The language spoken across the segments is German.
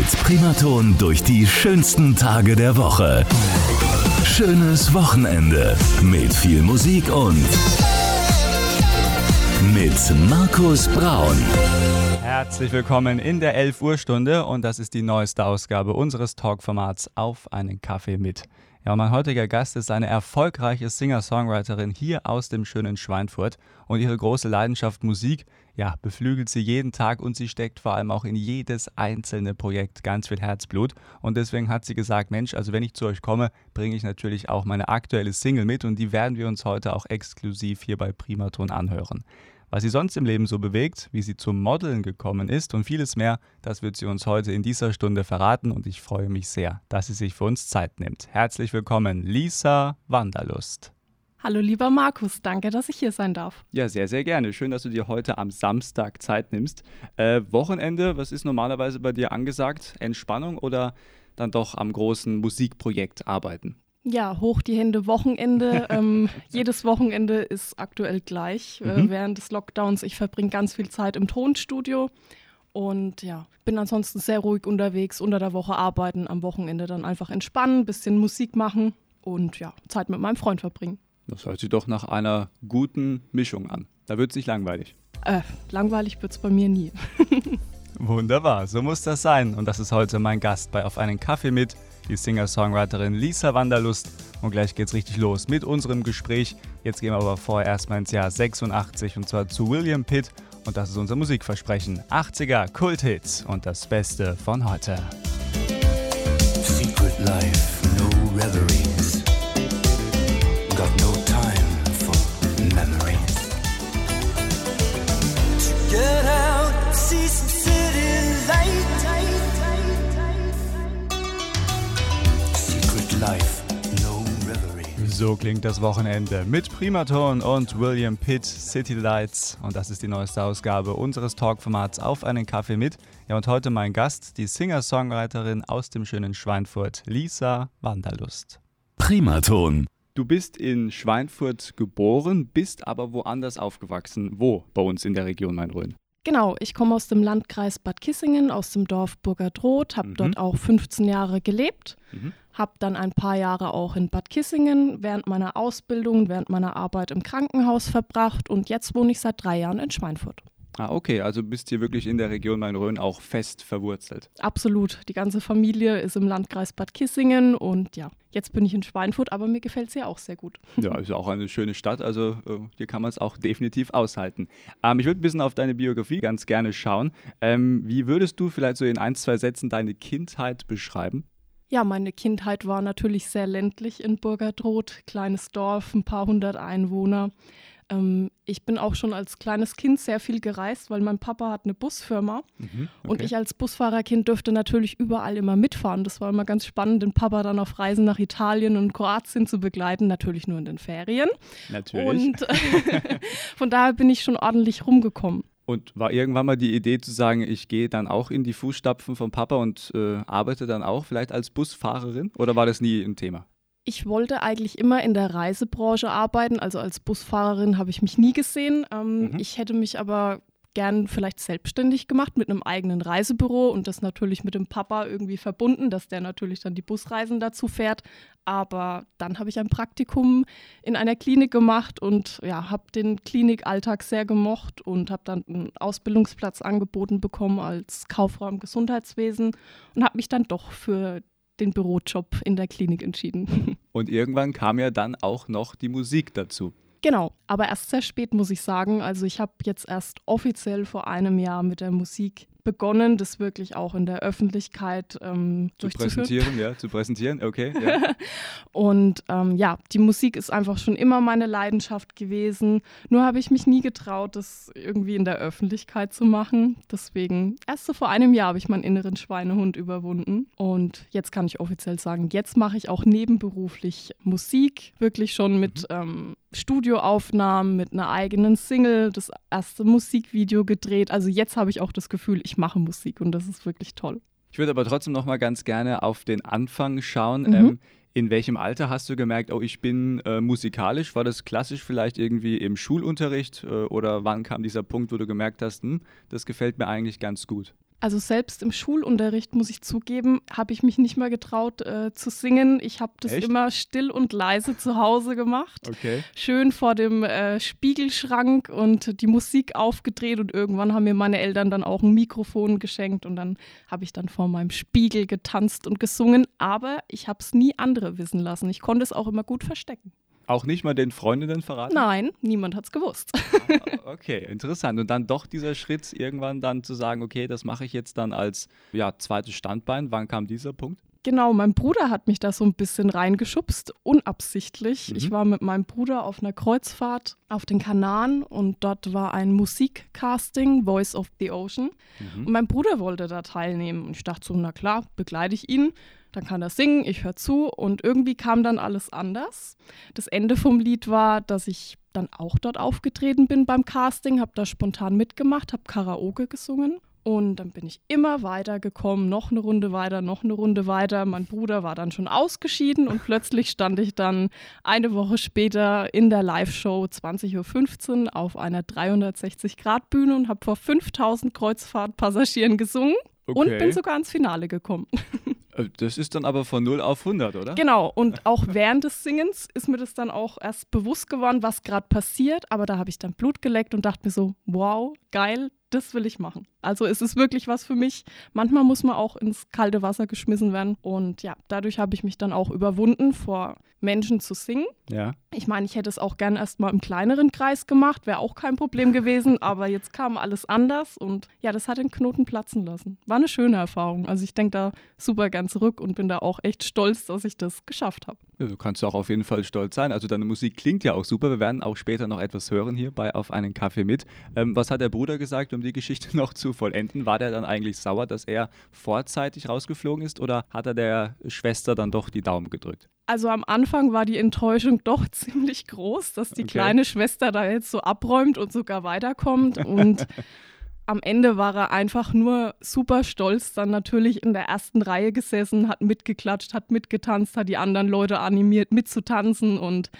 Mit Primaton durch die schönsten Tage der Woche. Schönes Wochenende mit viel Musik und mit Markus Braun. Herzlich willkommen in der 11 Uhr Stunde und das ist die neueste Ausgabe unseres Talkformats auf einen Kaffee mit. Ja, mein heutiger Gast ist eine erfolgreiche Singer-Songwriterin hier aus dem schönen Schweinfurt und ihre große Leidenschaft Musik, ja, beflügelt sie jeden Tag und sie steckt vor allem auch in jedes einzelne Projekt ganz viel Herzblut und deswegen hat sie gesagt, Mensch, also wenn ich zu euch komme, bringe ich natürlich auch meine aktuelle Single mit und die werden wir uns heute auch exklusiv hier bei Primaton anhören. Was sie sonst im Leben so bewegt, wie sie zum Modeln gekommen ist und vieles mehr, das wird sie uns heute in dieser Stunde verraten und ich freue mich sehr, dass sie sich für uns Zeit nimmt. Herzlich willkommen, Lisa Wanderlust. Hallo lieber Markus, danke, dass ich hier sein darf. Ja, sehr, sehr gerne. Schön, dass du dir heute am Samstag Zeit nimmst. Äh, Wochenende, was ist normalerweise bei dir angesagt? Entspannung oder dann doch am großen Musikprojekt arbeiten? Ja, hoch die Hände Wochenende. ähm, jedes Wochenende ist aktuell gleich äh, mhm. während des Lockdowns. Ich verbringe ganz viel Zeit im Tonstudio und ja, bin ansonsten sehr ruhig unterwegs, unter der Woche arbeiten, am Wochenende dann einfach entspannen, bisschen Musik machen und ja, Zeit mit meinem Freund verbringen. Das hört sich doch nach einer guten Mischung an. Da wird es nicht langweilig. Äh, langweilig wird es bei mir nie. Wunderbar, so muss das sein. Und das ist heute mein Gast bei Auf einen Kaffee mit die Singer-Songwriterin Lisa Wanderlust. Und gleich geht's richtig los mit unserem Gespräch. Jetzt gehen wir aber vorher erstmal ins Jahr 86 und zwar zu William Pitt. Und das ist unser Musikversprechen. 80er Kulthits und das Beste von heute. Secret Life, So klingt das Wochenende mit Primaton und William Pitt City Lights. Und das ist die neueste Ausgabe unseres Talkformats Auf einen Kaffee mit. Ja, und heute mein Gast, die Singer-Songwriterin aus dem schönen Schweinfurt, Lisa Wanderlust. Primaton. Du bist in Schweinfurt geboren, bist aber woanders aufgewachsen. Wo bei uns in der Region Main-Rhön? Genau, ich komme aus dem Landkreis Bad Kissingen, aus dem Dorf Burgerdroth, habe mhm. dort auch 15 Jahre gelebt, mhm. habe dann ein paar Jahre auch in Bad Kissingen während meiner Ausbildung, während meiner Arbeit im Krankenhaus verbracht und jetzt wohne ich seit drei Jahren in Schweinfurt. Ah, okay, also bist hier wirklich in der Region Main-Rhön auch fest verwurzelt. Absolut. Die ganze Familie ist im Landkreis Bad Kissingen und ja, jetzt bin ich in Schweinfurt, aber mir gefällt es hier auch sehr gut. Ja, ist auch eine schöne Stadt, also äh, hier kann man es auch definitiv aushalten. Ähm, ich würde ein bisschen auf deine Biografie ganz gerne schauen. Ähm, wie würdest du vielleicht so in ein, zwei Sätzen deine Kindheit beschreiben? Ja, meine Kindheit war natürlich sehr ländlich in Burgerdroth, kleines Dorf, ein paar hundert Einwohner. Ähm, ich bin auch schon als kleines Kind sehr viel gereist, weil mein Papa hat eine Busfirma mhm, okay. und ich als Busfahrerkind durfte natürlich überall immer mitfahren. Das war immer ganz spannend, den Papa dann auf Reisen nach Italien und Kroatien zu begleiten, natürlich nur in den Ferien. Natürlich. Und von daher bin ich schon ordentlich rumgekommen. Und war irgendwann mal die Idee zu sagen, ich gehe dann auch in die Fußstapfen von Papa und äh, arbeite dann auch vielleicht als Busfahrerin? Oder war das nie ein Thema? Ich wollte eigentlich immer in der Reisebranche arbeiten, also als Busfahrerin habe ich mich nie gesehen. Ähm, mhm. Ich hätte mich aber gern vielleicht selbstständig gemacht mit einem eigenen Reisebüro und das natürlich mit dem Papa irgendwie verbunden, dass der natürlich dann die Busreisen dazu fährt. Aber dann habe ich ein Praktikum in einer Klinik gemacht und ja, habe den Klinikalltag sehr gemocht und habe dann einen Ausbildungsplatz angeboten bekommen als Kauffrau im Gesundheitswesen und habe mich dann doch für den Bürojob in der Klinik entschieden. Und irgendwann kam ja dann auch noch die Musik dazu. Genau, aber erst sehr spät muss ich sagen. Also ich habe jetzt erst offiziell vor einem Jahr mit der Musik begonnen, das wirklich auch in der Öffentlichkeit ähm, zu präsentieren, ja, zu präsentieren, okay. Ja. und ähm, ja, die Musik ist einfach schon immer meine Leidenschaft gewesen. Nur habe ich mich nie getraut, das irgendwie in der Öffentlichkeit zu machen. Deswegen, erst so vor einem Jahr habe ich meinen inneren Schweinehund überwunden. Und jetzt kann ich offiziell sagen, jetzt mache ich auch nebenberuflich Musik, wirklich schon mit mhm. ähm, Studioaufnahmen, mit einer eigenen Single, das erste Musikvideo gedreht. Also jetzt habe ich auch das Gefühl, ich mache Musik und das ist wirklich toll. Ich würde aber trotzdem noch mal ganz gerne auf den Anfang schauen. Mhm. Ähm, in welchem Alter hast du gemerkt, oh, ich bin äh, musikalisch? War das klassisch vielleicht irgendwie im Schulunterricht äh, oder wann kam dieser Punkt, wo du gemerkt hast, hm, das gefällt mir eigentlich ganz gut? Also selbst im Schulunterricht, muss ich zugeben, habe ich mich nicht mal getraut äh, zu singen. Ich habe das Echt? immer still und leise zu Hause gemacht. Okay. Schön vor dem äh, Spiegelschrank und die Musik aufgedreht und irgendwann haben mir meine Eltern dann auch ein Mikrofon geschenkt und dann habe ich dann vor meinem Spiegel getanzt und gesungen. Aber ich habe es nie andere wissen lassen. Ich konnte es auch immer gut verstecken. Auch nicht mal den Freundinnen verraten? Nein, niemand hat es gewusst. Ah, Okay, interessant. Und dann doch dieser Schritt, irgendwann dann zu sagen, okay, das mache ich jetzt dann als ja, zweites Standbein. Wann kam dieser Punkt? Genau, mein Bruder hat mich da so ein bisschen reingeschubst, unabsichtlich. Mhm. Ich war mit meinem Bruder auf einer Kreuzfahrt auf den Kanaren und dort war ein Musikcasting, Voice of the Ocean. Mhm. Und mein Bruder wollte da teilnehmen. Und ich dachte so, na klar, begleite ich ihn. Dann kann er singen, ich höre zu. Und irgendwie kam dann alles anders. Das Ende vom Lied war, dass ich dann auch dort aufgetreten bin beim Casting, habe da spontan mitgemacht, habe Karaoke gesungen. Und dann bin ich immer weiter gekommen, noch eine Runde weiter, noch eine Runde weiter. Mein Bruder war dann schon ausgeschieden und plötzlich stand ich dann eine Woche später in der Live-Show 20.15 Uhr auf einer 360-Grad-Bühne und habe vor 5000 Kreuzfahrtpassagieren gesungen und bin sogar ins Finale gekommen. Äh, Das ist dann aber von 0 auf 100, oder? Genau, und auch während des Singens ist mir das dann auch erst bewusst geworden, was gerade passiert. Aber da habe ich dann Blut geleckt und dachte mir so, wow, geil, das will ich machen. Also es ist wirklich was für mich. Manchmal muss man auch ins kalte Wasser geschmissen werden. Und ja, dadurch habe ich mich dann auch überwunden, vor Menschen zu singen. Ja. Ich meine, ich hätte es auch gern erst mal im kleineren Kreis gemacht, wäre auch kein Problem gewesen, aber jetzt kam alles anders und ja, das hat den Knoten platzen lassen. War eine schöne Erfahrung. Also ich denke da super gern zurück und bin da auch echt stolz, dass ich das geschafft habe. Ja, Du kannst auch auf jeden Fall stolz sein. Also deine Musik klingt ja auch super. Wir werden auch später noch etwas hören hier bei Auf einen Kaffee mit. Ähm, was hat der Bruder gesagt, um die Geschichte noch zu vollenden? War der dann eigentlich sauer, dass er vorzeitig rausgeflogen ist oder hat er der Schwester dann doch die Daumen gedrückt? Also am Anfang war die Enttäuschung doch ziemlich groß, dass die Okay. kleine Schwester da jetzt so abräumt und sogar weiterkommt. Und am Ende war er einfach nur super stolz, dann natürlich in der ersten Reihe gesessen, hat mitgeklatscht, hat mitgetanzt, hat die anderen Leute animiert mitzutanzen und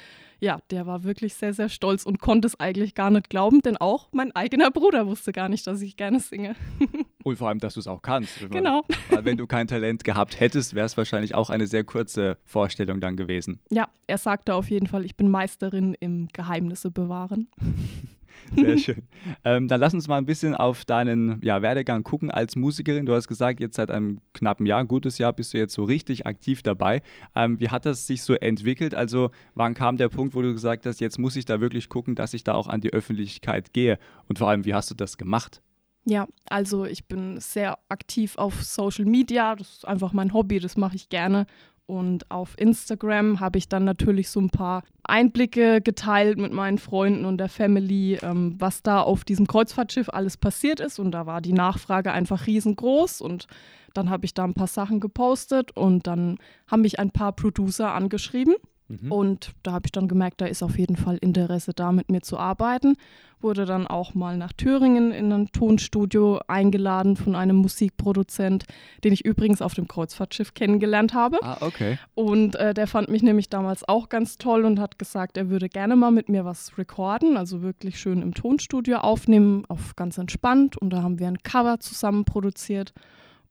ja, der war wirklich sehr, sehr stolz und konnte es eigentlich gar nicht glauben, denn auch mein eigener Bruder wusste gar nicht, dass ich gerne singe. Und vor allem, dass du es auch kannst. Genau. Weil wenn du kein Talent gehabt hättest, wäre es wahrscheinlich auch eine sehr kurze Vorstellung dann gewesen. Ja, er sagte auf jeden Fall, ich bin Meisterin im Geheimnisse bewahren. Sehr schön. Ähm, dann lass uns mal ein bisschen auf deinen ja, Werdegang gucken als Musikerin. Du hast gesagt, jetzt seit einem knappen Jahr, gutes Jahr, bist du jetzt so richtig aktiv dabei. Ähm, wie hat das sich so entwickelt? Also wann kam der Punkt, wo du gesagt hast, jetzt muss ich da wirklich gucken, dass ich da auch an die Öffentlichkeit gehe? Und vor allem, wie hast du das gemacht? Ja, also ich bin sehr aktiv auf Social Media. Das ist einfach mein Hobby, das mache ich gerne. Und auf Instagram habe ich dann natürlich so ein paar Einblicke geteilt mit meinen Freunden und der Family, ähm, was da auf diesem Kreuzfahrtschiff alles passiert ist. Und da war die Nachfrage einfach riesengroß. Und dann habe ich da ein paar Sachen gepostet und dann haben mich ein paar Producer angeschrieben. Mhm. Und da habe ich dann gemerkt, da ist auf jeden Fall Interesse da, mit mir zu arbeiten. Wurde dann auch mal nach Thüringen in ein Tonstudio eingeladen von einem Musikproduzent, den ich übrigens auf dem Kreuzfahrtschiff kennengelernt habe. Ah, okay. Und äh, der fand mich nämlich damals auch ganz toll und hat gesagt, er würde gerne mal mit mir was recorden, also wirklich schön im Tonstudio aufnehmen, auf ganz entspannt. Und da haben wir ein Cover zusammen produziert.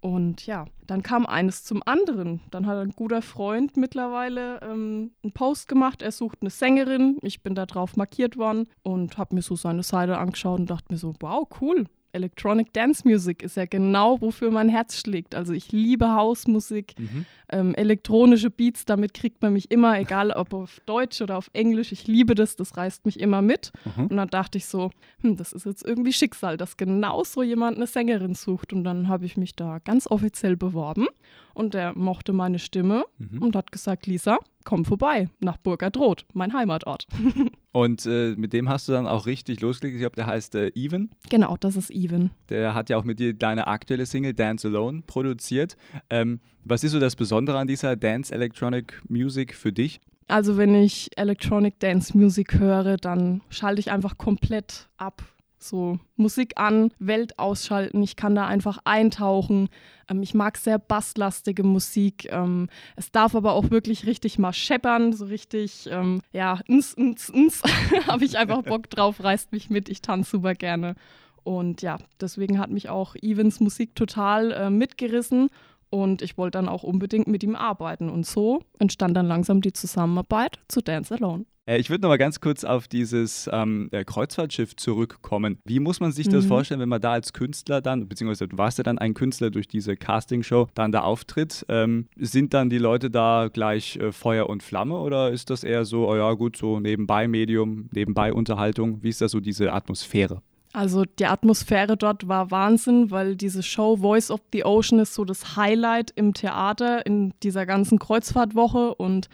Und ja, dann kam eines zum anderen. Dann hat ein guter Freund mittlerweile ähm, einen Post gemacht. Er sucht eine Sängerin. Ich bin da drauf markiert worden und habe mir so seine Seite angeschaut und dachte mir so, wow, cool. Electronic Dance Music ist ja genau, wofür mein Herz schlägt. Also ich liebe Hausmusik, Mhm. ähm, elektronische Beats, damit kriegt man mich immer, egal ob auf Deutsch oder auf Englisch. Ich liebe das, das reißt mich immer mit. Mhm. Und dann dachte ich so, hm, das ist jetzt irgendwie Schicksal, dass genau so jemand eine Sängerin sucht. Und dann habe ich mich da ganz offiziell beworben und der mochte meine Stimme Mhm. und hat gesagt, Lisa, komm vorbei nach Burgadroth, mein Heimatort. Und äh, mit dem hast du dann auch richtig losgelegt. Ich glaube, der heißt äh, Even. genau, das ist Even. Der hat ja auch mit dir deine aktuelle Single Dance Alone produziert. Ähm, was ist so das Besondere an dieser Dance Electronic Music für dich? Also wenn ich Electronic Dance Music höre, dann schalte ich einfach komplett ab. So Musik an, Welt ausschalten, ich kann da einfach eintauchen. Ähm, ich mag sehr basslastige Musik. Ähm, es darf aber auch wirklich richtig mal scheppern, so richtig, ähm, ja, ns, ns, ns, habe ich einfach Bock drauf, reißt mich mit, ich tanze super gerne. Und ja, deswegen hat mich auch Evans Musik total äh, mitgerissen und ich wollte dann auch unbedingt mit ihm arbeiten. Und so entstand dann langsam die Zusammenarbeit zu Dance Alone. Äh, ich würde noch mal ganz kurz auf dieses ähm, Kreuzfahrtschiff zurückkommen. Wie muss man sich das mhm. vorstellen, wenn man da als Künstler dann, beziehungsweise du warst ja dann ein Künstler durch diese Castingshow, dann da auftritt? Ähm, sind dann die Leute da gleich äh, Feuer und Flamme oder ist das eher so, oh ja gut, so nebenbei Medium, nebenbei Unterhaltung? Wie ist da so diese Atmosphäre? Also die Atmosphäre dort war Wahnsinn, weil diese Show Voice of the Ocean ist so das Highlight im Theater in dieser ganzen Kreuzfahrtwoche und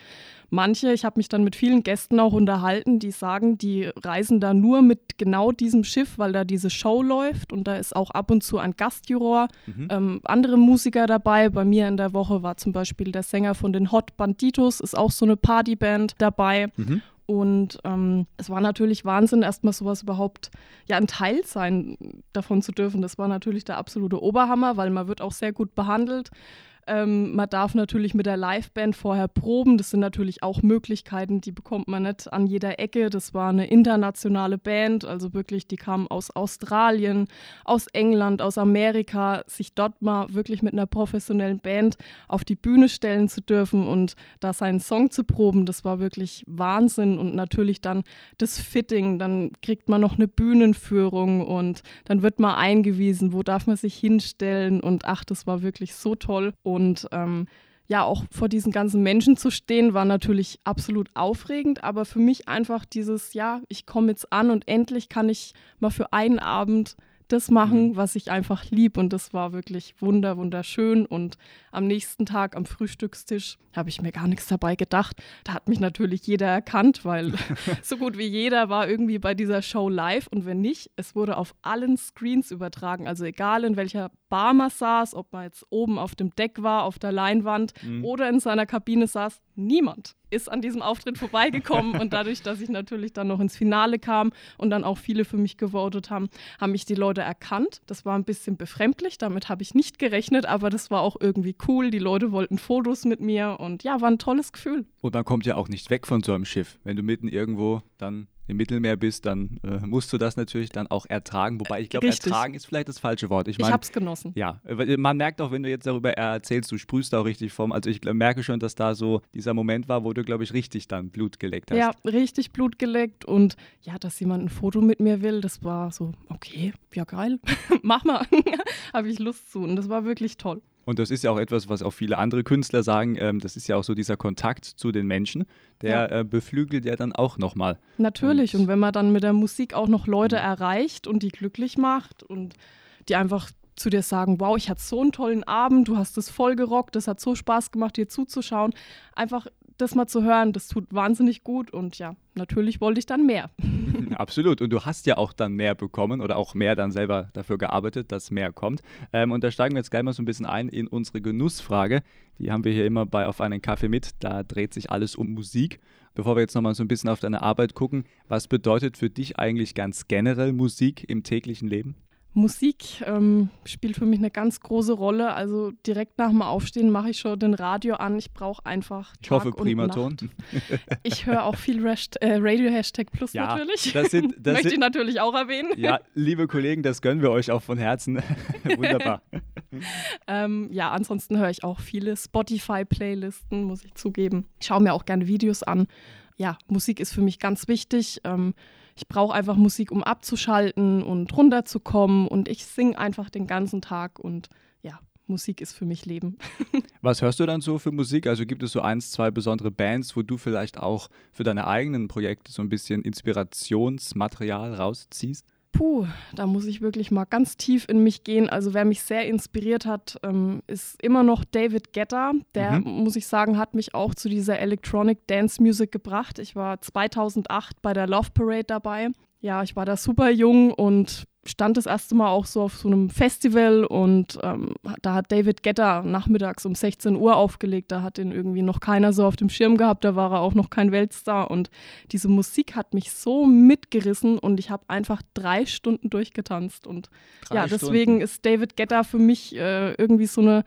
manche, ich habe mich dann mit vielen Gästen auch unterhalten, die sagen, die reisen da nur mit genau diesem Schiff, weil da diese Show läuft und da ist auch ab und zu ein Gastjuror, mhm. ähm, andere Musiker dabei. Bei mir in der Woche war zum Beispiel der Sänger von den Hot Banditos, ist auch so eine Partyband dabei. Mhm. Und ähm, es war natürlich Wahnsinn, erstmal sowas überhaupt, ja, ein Teil sein davon zu dürfen. Das war natürlich der absolute Oberhammer, weil man wird auch sehr gut behandelt. Ähm, man darf natürlich mit der Liveband vorher proben. Das sind natürlich auch Möglichkeiten, die bekommt man nicht an jeder Ecke. Das war eine internationale Band, also wirklich, die kam aus Australien, aus England, aus Amerika. Sich dort mal wirklich mit einer professionellen Band auf die Bühne stellen zu dürfen und da seinen Song zu proben, das war wirklich Wahnsinn. Und natürlich dann das Fitting, dann kriegt man noch eine Bühnenführung und dann wird man eingewiesen, wo darf man sich hinstellen. Und ach, das war wirklich so toll. Und und ähm, ja, auch vor diesen ganzen Menschen zu stehen, war natürlich absolut aufregend, aber für mich einfach dieses, ja, ich komme jetzt an und endlich kann ich mal für einen Abend das machen, mhm. was ich einfach lieb. Und das war wirklich wunder, wunderschön. Und am nächsten Tag am Frühstückstisch habe ich mir gar nichts dabei gedacht. Da hat mich natürlich jeder erkannt, weil so gut wie jeder war irgendwie bei dieser Show live. Und wenn nicht, es wurde auf allen Screens übertragen. Also egal in welcher Bar man saß, ob man jetzt oben auf dem Deck war, auf der Leinwand mhm. oder in seiner Kabine saß, niemand ist an diesem Auftritt vorbeigekommen. und dadurch, dass ich natürlich dann noch ins Finale kam und dann auch viele für mich gewotet haben, haben mich die Leute erkannt. Das war ein bisschen befremdlich, damit habe ich nicht gerechnet, aber das war auch irgendwie cool. Die Leute wollten Fotos mit mir und ja, war ein tolles Gefühl. Und man kommt ja auch nicht weg von so einem Schiff. Wenn du mitten irgendwo dann im Mittelmeer bist, dann äh, musst du das natürlich dann auch ertragen. Wobei ich glaube, ertragen ist vielleicht das falsche Wort. Ich, mein, ich habe es genossen. Ja, man merkt auch, wenn du jetzt darüber erzählst, du sprühst auch richtig vom. Also ich merke schon, dass da so dieser Moment war, wo du, glaube ich, richtig dann Blut geleckt hast. Ja, richtig Blut geleckt und ja, dass jemand ein Foto mit mir will, das war so, okay, ja geil, mach mal, habe ich Lust zu. Und das war wirklich toll. Und das ist ja auch etwas, was auch viele andere Künstler sagen. Ähm, das ist ja auch so dieser Kontakt zu den Menschen, der ja. äh, beflügelt ja dann auch nochmal. Natürlich. Und, und, wenn man dann mit der Musik auch noch Leute erreicht und die glücklich macht und die einfach zu dir sagen, wow, ich hatte so einen tollen Abend, du hast es voll gerockt, das hat so Spaß gemacht, dir zuzuschauen. Einfach das mal zu hören, das tut wahnsinnig gut und ja, natürlich wollte ich dann mehr. Absolut. Und du hast ja auch dann mehr bekommen oder auch mehr dann selber dafür gearbeitet, dass mehr kommt. Ähm, und da steigen wir jetzt gleich mal so ein bisschen ein in unsere Genussfrage. Die haben wir hier immer bei Auf einen Kaffee mit. Da dreht sich alles um Musik. Bevor wir jetzt nochmal so ein bisschen auf deine Arbeit gucken, was bedeutet für dich eigentlich ganz generell Musik im täglichen Leben? Musik ähm, spielt für mich eine ganz große Rolle. Also direkt nach dem Aufstehen mache ich schon den Radio an. Ich brauche einfach. Tag ich hoffe, Primaton. Ich höre auch viel Rest, äh, Radio Hashtag Plus ja, natürlich. Das sind, das Möchte sind, ich natürlich auch erwähnen. Ja, liebe Kollegen, das gönnen wir euch auch von Herzen. Wunderbar. ähm, ja, ansonsten höre ich auch viele Spotify-Playlisten, muss ich zugeben. Ich schaue mir auch gerne Videos an. Ja, Musik ist für mich ganz wichtig. Ähm, ich brauche einfach Musik, um abzuschalten und runterzukommen. Und ich singe einfach den ganzen Tag und ja, Musik ist für mich Leben. Was hörst du dann so für Musik? Also gibt es so eins, zwei besondere Bands, wo du vielleicht auch für deine eigenen Projekte so ein bisschen Inspirationsmaterial rausziehst? Puh, da muss ich wirklich mal ganz tief in mich gehen. Also wer mich sehr inspiriert hat, ähm, ist immer noch David Guetta. Der, mhm. muss ich sagen, hat mich auch zu dieser Electronic Dance Music gebracht. Ich war 2008 bei der Love Parade dabei. Ja, ich war da super jung und stand das erste Mal auch so auf so einem Festival und ähm, da hat David Guetta nachmittags um 16 Uhr aufgelegt. Da hat ihn irgendwie noch keiner so auf dem Schirm gehabt. Da war er auch noch kein Weltstar. Und diese Musik hat mich so mitgerissen und ich habe einfach drei Stunden durchgetanzt. Und drei ja, deswegen Stunden. ist David Guetta für mich äh, irgendwie so eine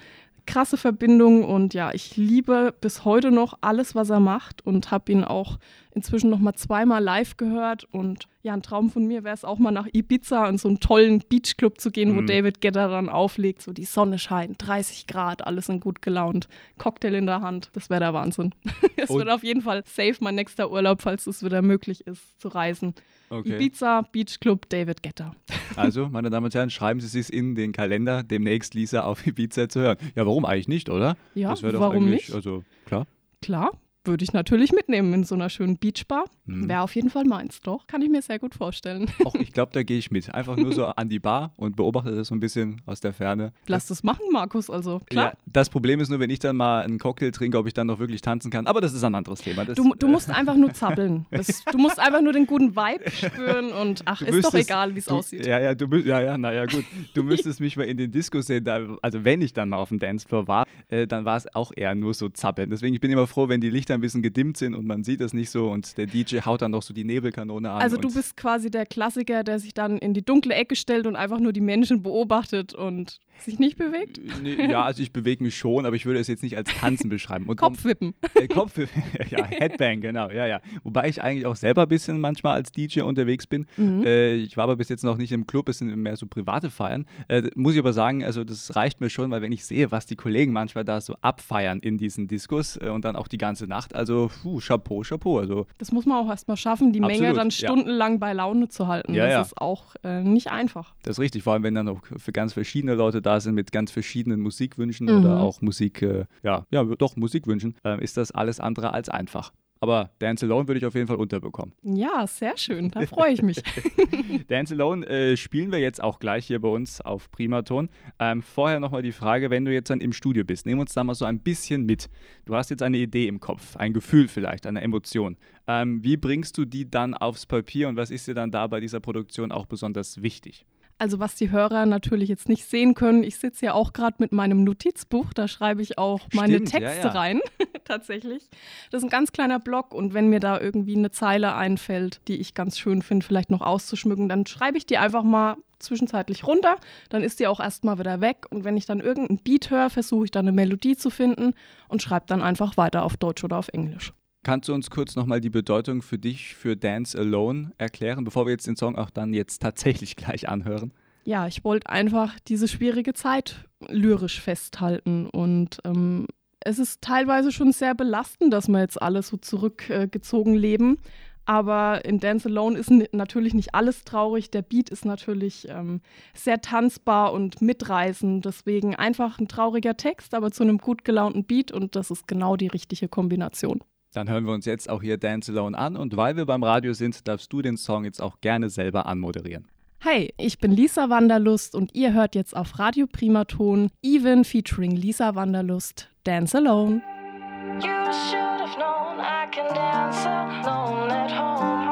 krasse Verbindung und ja, ich liebe bis heute noch alles, was er macht und habe ihn auch inzwischen noch mal zweimal live gehört und Ja, ein Traum von mir wäre es auch mal nach Ibiza in so einen tollen Beachclub zu gehen, wo Mhm. David Guetta dann auflegt. So die Sonne scheint, 30 Grad, alle sind gut gelaunt, Cocktail in der Hand. Das wäre der Wahnsinn. Es wird auf jeden Fall safe mein nächster Urlaub, falls es wieder möglich ist, zu reisen. Okay. Ibiza, Beachclub, David Guetta. Also, meine Damen und Herren, schreiben Sie sich in den Kalender, demnächst Lisa auf Ibiza zu hören. Ja, warum eigentlich nicht, oder? Ja, das wäre doch warum eigentlich, nicht? Also, klar. Klar, würde ich natürlich mitnehmen in so einer schönen Beachbar. Mhm. Wäre auf jeden Fall meins, doch. Kann ich mir sehr gut vorstellen. Auch ich glaube, da gehe ich mit. Einfach nur so an die Bar und beobachte das so ein bisschen aus der Ferne. Lass das machen, Markus. Also klar. Ja, das Problem ist nur, wenn ich dann mal einen Cocktail trinke, ob ich dann noch wirklich tanzen kann. Aber das ist ein anderes Thema. Das, Du, du äh, musst einfach nur zappeln. Das, du musst einfach nur den guten Vibe spüren und ach, Du ist doch müsstest- egal, wie es aussieht. Ja, ja, du ja, ja, naja, gut. Du müsstest mich mal in den Discos sehen. Da, also, wenn ich dann mal auf dem Dancefloor war, äh, dann war es auch eher nur so zappeln. Deswegen ich bin immer froh, wenn die Lichter ein bisschen gedimmt sind und man sieht das nicht so und der DJ haut dann noch so die Nebelkanone an. Also du bist quasi der Klassiker, der sich dann in die dunkle Ecke stellt und einfach nur die Menschen beobachtet und sich nicht bewegt. Nee, ja, also ich bewege mich schon, aber ich würde es jetzt nicht als Tanzen beschreiben. Und Kopfwippen. Äh, Kopf, ja, Headbang, genau, ja, ja. Wobei ich eigentlich auch selber ein bisschen manchmal als DJ unterwegs bin. Mhm. Äh, ich war aber bis jetzt noch nicht im Club, es sind mehr so private Feiern. Äh, muss ich aber sagen, also das reicht mir schon, weil wenn ich sehe, was die Kollegen manchmal da so abfeiern in diesen Diskos äh, und dann auch die ganze Nacht, also puh, Chapeau, Chapeau. Also Das muss man auch erstmal schaffen, die Menge Absolut, dann ja. stundenlang bei Laune zu halten. Ja, das ja. ist auch äh, nicht einfach. das ist richtig, vor allem wenn dann auch für ganz verschiedene Leute da sind mit ganz verschiedenen Musikwünschen Mhm. oder auch Musik, äh, ja, ja, doch Musikwünschen, äh, ist das alles andere als einfach. Aber Dance Alone würde ich auf jeden Fall unterbekommen. Ja, sehr schön. Da freue ich mich. Dance Alone äh, spielen wir jetzt auch gleich hier bei uns auf Primaton. Ähm, vorher nochmal die Frage, wenn du jetzt dann im Studio bist, nimm uns da mal so ein bisschen mit. Du hast jetzt eine Idee im Kopf, ein Gefühl vielleicht, eine Emotion. Ähm, wie bringst du die dann aufs Papier und was ist dir dann da bei dieser Produktion auch besonders wichtig? Also was die Hörer natürlich jetzt nicht sehen können, ich sitze ja auch gerade mit meinem Notizbuch, da schreibe ich auch meine Stimmt, ja, Texte ja. rein, tatsächlich. Das ist ein ganz kleiner Block und wenn mir da irgendwie eine Zeile einfällt, die ich ganz schön finde, vielleicht noch auszuschmücken, dann schreibe ich die einfach mal zwischenzeitlich runter, dann ist die auch erstmal wieder weg und wenn ich dann irgendeinen Beat höre, versuche ich dann eine Melodie zu finden und schreibe dann einfach weiter auf Deutsch oder auf Englisch. Kannst du uns kurz nochmal die Bedeutung für dich für Dance Alone erklären, bevor wir jetzt den Song auch dann jetzt tatsächlich gleich anhören? ja, ich wollte einfach diese schwierige Zeit lyrisch festhalten. Und ähm, es ist teilweise schon sehr belastend, dass wir jetzt alle so zurückgezogen leben. Aber in Dance Alone ist natürlich nicht alles traurig. Der Beat ist natürlich ähm, sehr tanzbar und mitreißend. Deswegen einfach ein trauriger Text, aber zu einem gut gelaunten Beat. Und das ist genau die richtige Kombination. Dann hören wir uns jetzt auch hier Dance Alone an und weil wir beim Radio sind, darfst du den Song jetzt auch gerne selber anmoderieren. Hey, ich bin Lisa Wanderlust und ihr hört jetzt auf Radio Primaton Even featuring Lisa Wanderlust Dance Alone. You should have known I can dance alone at home.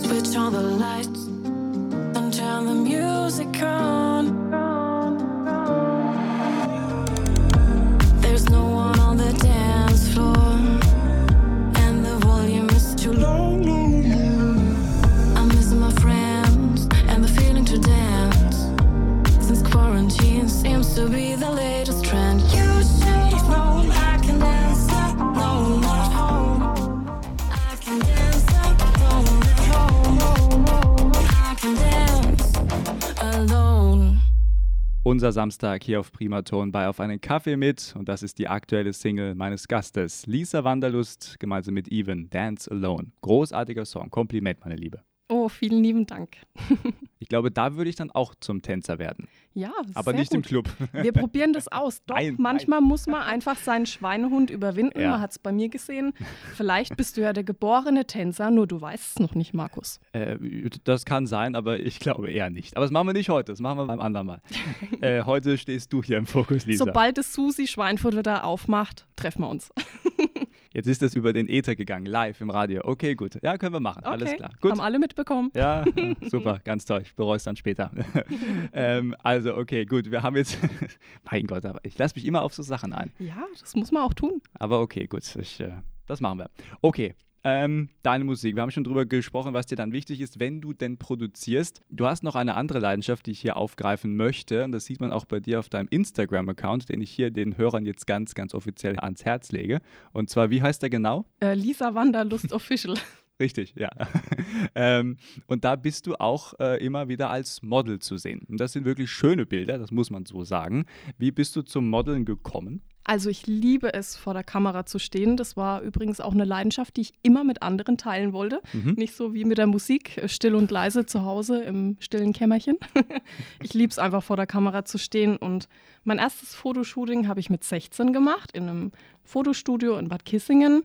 Switch on the lights Unser Samstag hier auf Primaton bei Auf einen Kaffee mit und das ist die aktuelle Single meines Gastes, Lisa Wanderlust, gemeinsam mit Even, Dance Alone. Großartiger Song, Kompliment, meine Liebe. Oh, vielen lieben Dank. Ich glaube, da würde ich dann auch zum Tänzer werden, Ja, aber sehr nicht im gut. Club. Wir probieren das aus. Doch, Nein, manchmal muss man einfach seinen Schweinehund überwinden. Ja. Man hat es bei mir gesehen. Vielleicht bist du ja der geborene Tänzer, nur du weißt es noch nicht, Markus. Äh, das kann sein, aber ich glaube eher nicht. Aber das machen wir nicht heute, das machen wir beim anderen Mal. äh, heute stehst du hier im Fokus, Lisa. Sobald es Susi Schweinfurt wieder aufmacht, treffen wir uns. Jetzt ist das über den Äther gegangen, live im Radio. Okay, gut. Ja, können wir machen. Alles Okay, klar. Gut. Haben alle mitbekommen. Ja, super, ganz toll. Ich bereue es dann später. ähm, also, okay, gut. Wir haben jetzt. mein Gott, aber ich lasse mich immer auf so Sachen ein. Ja, das muss man auch tun. Aber okay, gut. Ich, äh, das machen wir. Okay. Ähm, deine Musik. Wir haben schon drüber gesprochen, was dir dann wichtig ist, wenn du denn produzierst. Du hast noch eine andere Leidenschaft, die ich hier aufgreifen möchte. Und das sieht man auch bei dir auf deinem Instagram-Account, den ich hier den Hörern jetzt ganz, ganz offiziell ans Herz lege. Und zwar, wie heißt der genau? Äh, Lisa Wanderlust Official. Richtig, ja. ähm, und da bist du auch äh, immer wieder als Model zu sehen. Und das sind wirklich schöne Bilder, das muss man so sagen. Wie bist du zum Modeln gekommen? Also ich liebe es, vor der Kamera zu stehen. Das war übrigens auch eine Leidenschaft, die ich immer mit anderen teilen wollte. Mhm. Nicht so wie mit der Musik, äh, still und leise zu Hause im stillen Kämmerchen. ich liebe es einfach, vor der Kamera zu stehen. Und mein erstes Fotoshooting habe ich mit 16 gemacht, in einem Fotostudio in Bad Kissingen.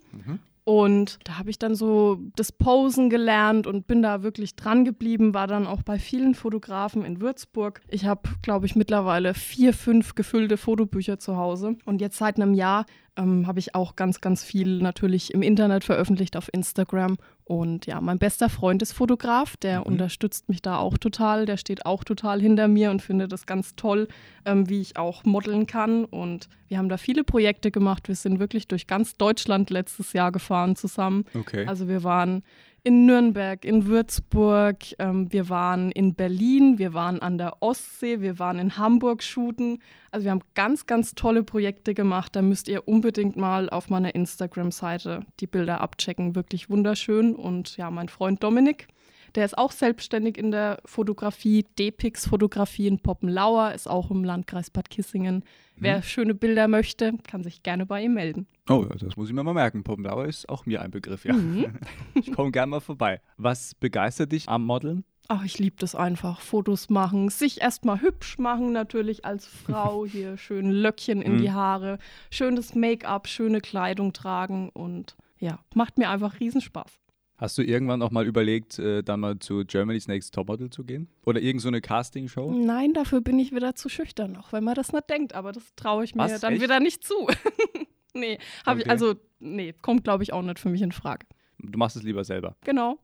Und da habe ich dann so das Posen gelernt und bin da wirklich dran geblieben, war dann auch bei vielen Fotografen in Würzburg. Ich habe, glaube ich, mittlerweile vier, fünf gefüllte Fotobücher zu Hause. Und jetzt seit einem Jahr ähm, habe ich auch ganz, ganz viel natürlich im Internet veröffentlicht auf Instagram. Und ja, mein bester Freund ist Fotograf, der Mhm. unterstützt mich da auch total. Der steht auch total hinter mir und findet das ganz toll, ähm, wie ich auch modeln kann. Und wir haben da viele Projekte gemacht. Wir sind wirklich durch ganz Deutschland letztes Jahr gefahren zusammen. Okay. Also wir waren in Nürnberg, in Würzburg, ähm, wir waren in Berlin, wir waren an der Ostsee, wir waren in Hamburg shooten. Also wir haben ganz, ganz tolle Projekte gemacht. Da müsst ihr unbedingt mal auf meiner Instagram-Seite die Bilder abchecken. Wirklich wunderschön. Und ja, mein Freund Dominik, der ist auch selbstständig in der Fotografie, D-Pix Fotografie in Poppenlauer, ist auch im Landkreis Bad Kissingen. Wer schöne Bilder möchte, kann sich gerne bei ihm melden. Oh, das muss ich mir mal merken. Poppenlauer ist auch mir ein Begriff, ja. ich komme gerne mal vorbei. Was begeistert dich am Modeln? Ach, ich liebe das einfach. Fotos machen, sich erstmal hübsch machen, natürlich als Frau. Hier schön Löckchen in Mhm. die Haare, schönes Make-up, schöne Kleidung tragen und ja, macht mir einfach Riesenspaß. Hast du irgendwann auch mal überlegt, äh, dann mal zu Germany's Next Topmodel zu gehen? Oder irgend so eine Castingshow? Nein, dafür bin ich wieder zu schüchtern, auch wenn man das nicht denkt, aber das traue ich mir Was? dann Echt? wieder nicht zu. nee, habe ich, Okay. also, nee, kommt glaube ich auch nicht für mich in Frage. Du machst es lieber selber. Genau,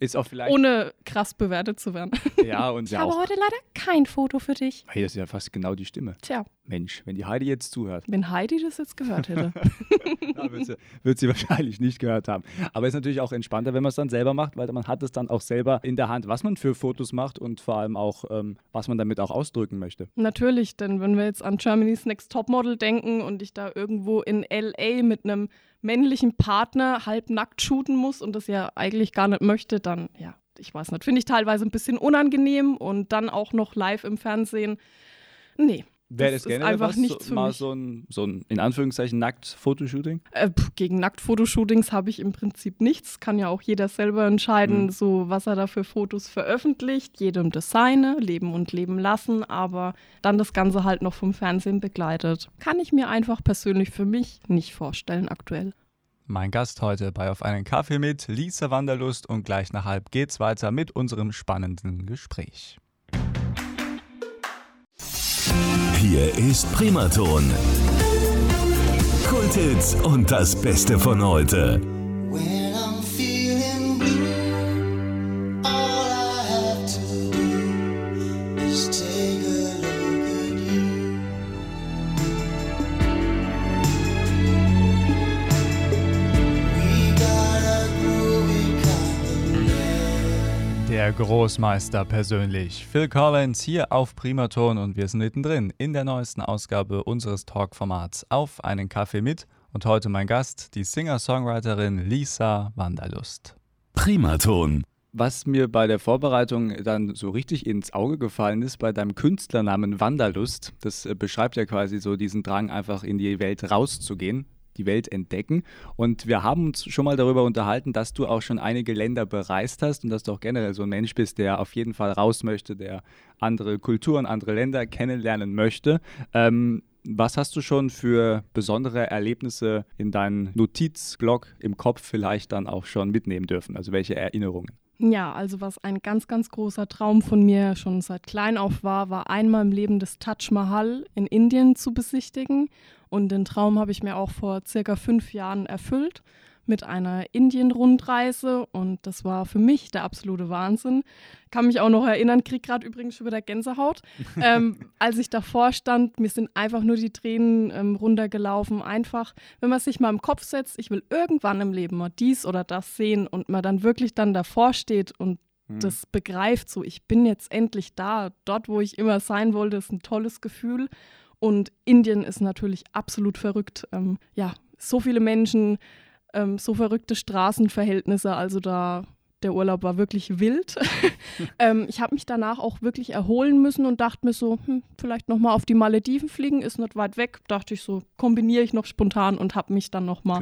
Ist auch vielleicht. ohne krass bewertet zu werden. ja, und Ich ja habe auch. heute leider kein Foto für dich. Hey, das ist ja fast genau die Stimme. Tja, Mensch, wenn die Heidi jetzt zuhört, wenn Heidi das jetzt gehört hätte. ja, wird, sie, wird sie wahrscheinlich nicht gehört haben. Aber es ist natürlich auch entspannter, wenn man es dann selber macht, weil man hat es dann auch selber in der Hand, was man für Fotos macht und vor allem auch, ähm, was man damit auch ausdrücken möchte. Natürlich, denn wenn wir jetzt an Germany's Next Topmodel denken und ich da irgendwo in LA mit einem männlichen Partner halb nackt shooten muss und das ja eigentlich gar nicht möchte, dann ja, ich weiß nicht, finde ich teilweise ein bisschen unangenehm und dann auch noch live im Fernsehen. Nee. Wäre Das das, ist generell einfach was, nichts so, für mal mich. so ein, so ein, in Anführungszeichen, Nackt-Fotoshooting? Äh, gegen Nacktfotoshootings habe ich im Prinzip nichts. Kann ja auch jeder selber entscheiden, Mhm. so was er da für Fotos veröffentlicht. Jedem das seine, leben und leben lassen, aber dann das Ganze halt noch vom Fernsehen begleitet. Kann ich mir einfach persönlich für mich nicht vorstellen aktuell. Mein Gast heute bei Auf einen Kaffee mit Lisa Wanderlust und gleich nach halb geht's weiter mit unserem spannenden Gespräch. Hier ist Primaton. Kulthits und das Beste von heute. Großmeister persönlich, Phil Collins hier auf Primaton und wir sind mittendrin in der neuesten Ausgabe unseres Talk-Formats Auf einen Kaffee mit und heute mein Gast, die Singer-Songwriterin Lisa Wanderlust. Primaton. Was mir bei der Vorbereitung dann so richtig ins Auge gefallen ist, bei deinem Künstlernamen Wanderlust, das äh, beschreibt ja quasi so diesen Drang, einfach in die Welt rauszugehen, die Welt entdecken. Und wir haben uns schon mal darüber unterhalten, dass du auch schon einige Länder bereist hast und dass du auch generell so ein Mensch bist, der auf jeden Fall raus möchte, der andere Kulturen, andere Länder kennenlernen möchte. Ähm, was hast du schon für besondere Erlebnisse in deinen Notizblock im Kopf vielleicht dann auch schon mitnehmen dürfen? Also welche Erinnerungen? Ja, also was ein ganz, ganz großer Traum von mir schon seit klein auf war, war einmal im Leben das Taj Mahal in Indien zu besichtigen. Und den Traum habe ich mir auch vor circa fünf Jahren erfüllt. Mit einer Indien-Rundreise und das war für mich der absolute Wahnsinn. Kann mich auch noch erinnern, krieg gerade übrigens schon wieder Gänsehaut. ähm, als ich davor stand, mir sind einfach nur die Tränen ähm, runtergelaufen. Einfach, wenn man sich mal im Kopf setzt, ich will irgendwann im Leben mal dies oder das sehen und man dann wirklich dann davor steht und das begreift, so ich bin jetzt endlich da, dort, wo ich immer sein wollte, ist ein tolles Gefühl. Und Indien ist natürlich absolut verrückt. Ähm, ja, so viele Menschen, ähm, so verrückte Straßenverhältnisse, also da der Urlaub war wirklich wild. ähm, ich habe mich danach auch wirklich erholen müssen und dachte mir so, hm, vielleicht nochmal auf die Malediven fliegen, ist nicht weit weg. Dachte ich so, kombiniere ich noch spontan und habe mich dann nochmal